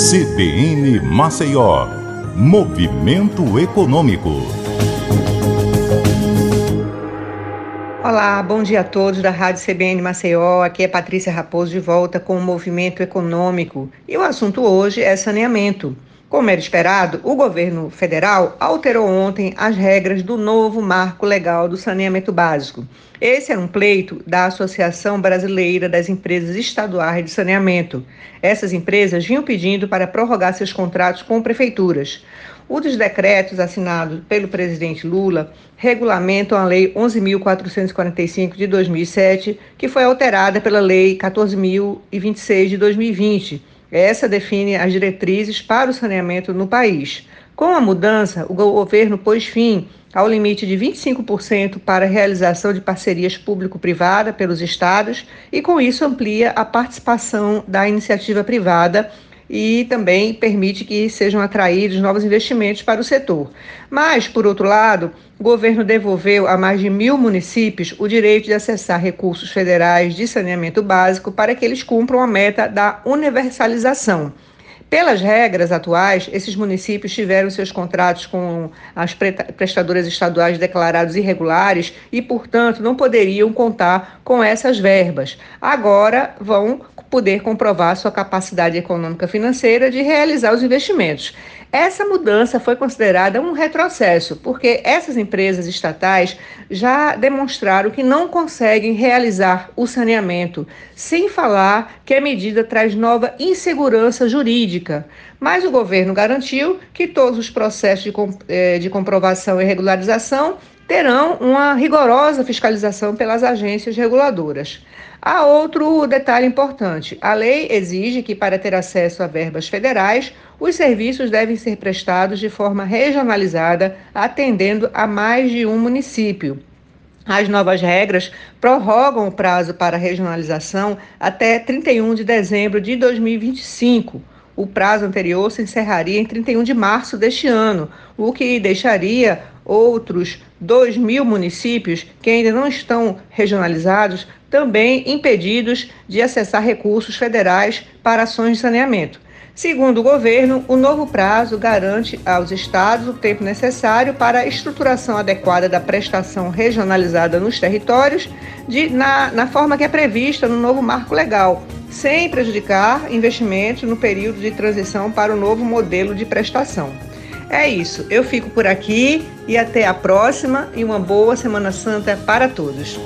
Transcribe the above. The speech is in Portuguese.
CBN Maceió, Movimento Econômico. Olá, bom dia a todos da Rádio CBN Maceió. Aqui é Patrícia Raposo de volta com o Movimento Econômico. E o assunto hoje é saneamento. Como era esperado, o governo federal alterou ontem as regras do novo marco legal do saneamento básico. Esse era um pleito da Associação Brasileira das Empresas Estaduais de Saneamento. Essas empresas vinham pedindo para prorrogar seus contratos com prefeituras. Um dos decretos assinados pelo presidente Lula regulamentam a Lei 11.445 de 2007, que foi alterada pela Lei 14.026 de 2020 essa define as diretrizes para o saneamento no país. Com a mudança, o governo pôs fim ao limite de 25% para a realização de parcerias público-privada pelos estados e, com isso, amplia a participação da iniciativa privada e também permite que sejam atraídos novos investimentos para o setor. Mas, por outro lado, o governo devolveu a mais de mil municípios o direito de acessar recursos federais de saneamento básico para que eles cumpram a meta da universalização. Pelas regras atuais, esses municípios tiveram seus contratos com as prestadoras estaduais declarados irregulares e, portanto, não poderiam contar com essas verbas. Agora vão poder comprovar sua capacidade econômica financeira de realizar os investimentos. Essa mudança foi considerada um retrocesso, porque essas empresas estatais já demonstraram que não conseguem realizar o saneamento, sem falar que a medida traz nova insegurança jurídica. Mas o governo garantiu que todos os processos de, eh, de comprovação e regularização terão uma rigorosa fiscalização pelas agências reguladoras. Há outro detalhe importante: a lei exige que, para ter acesso a verbas federais, os serviços devem ser prestados de forma regionalizada, atendendo a mais de um município. As novas regras prorrogam o prazo para regionalização até 31 de dezembro de 2025. O prazo anterior se encerraria em 31 de março deste ano, o que deixaria outros 2 mil municípios que ainda não estão regionalizados também impedidos de acessar recursos federais para ações de saneamento. Segundo o governo, o novo prazo garante aos estados o tempo necessário para a estruturação adequada da prestação regionalizada nos territórios, de, na, na forma que é prevista no novo marco legal, sem prejudicar investimentos no período de transição para o novo modelo de prestação. É isso, eu fico por aqui e até a próxima e uma boa Semana Santa para todos.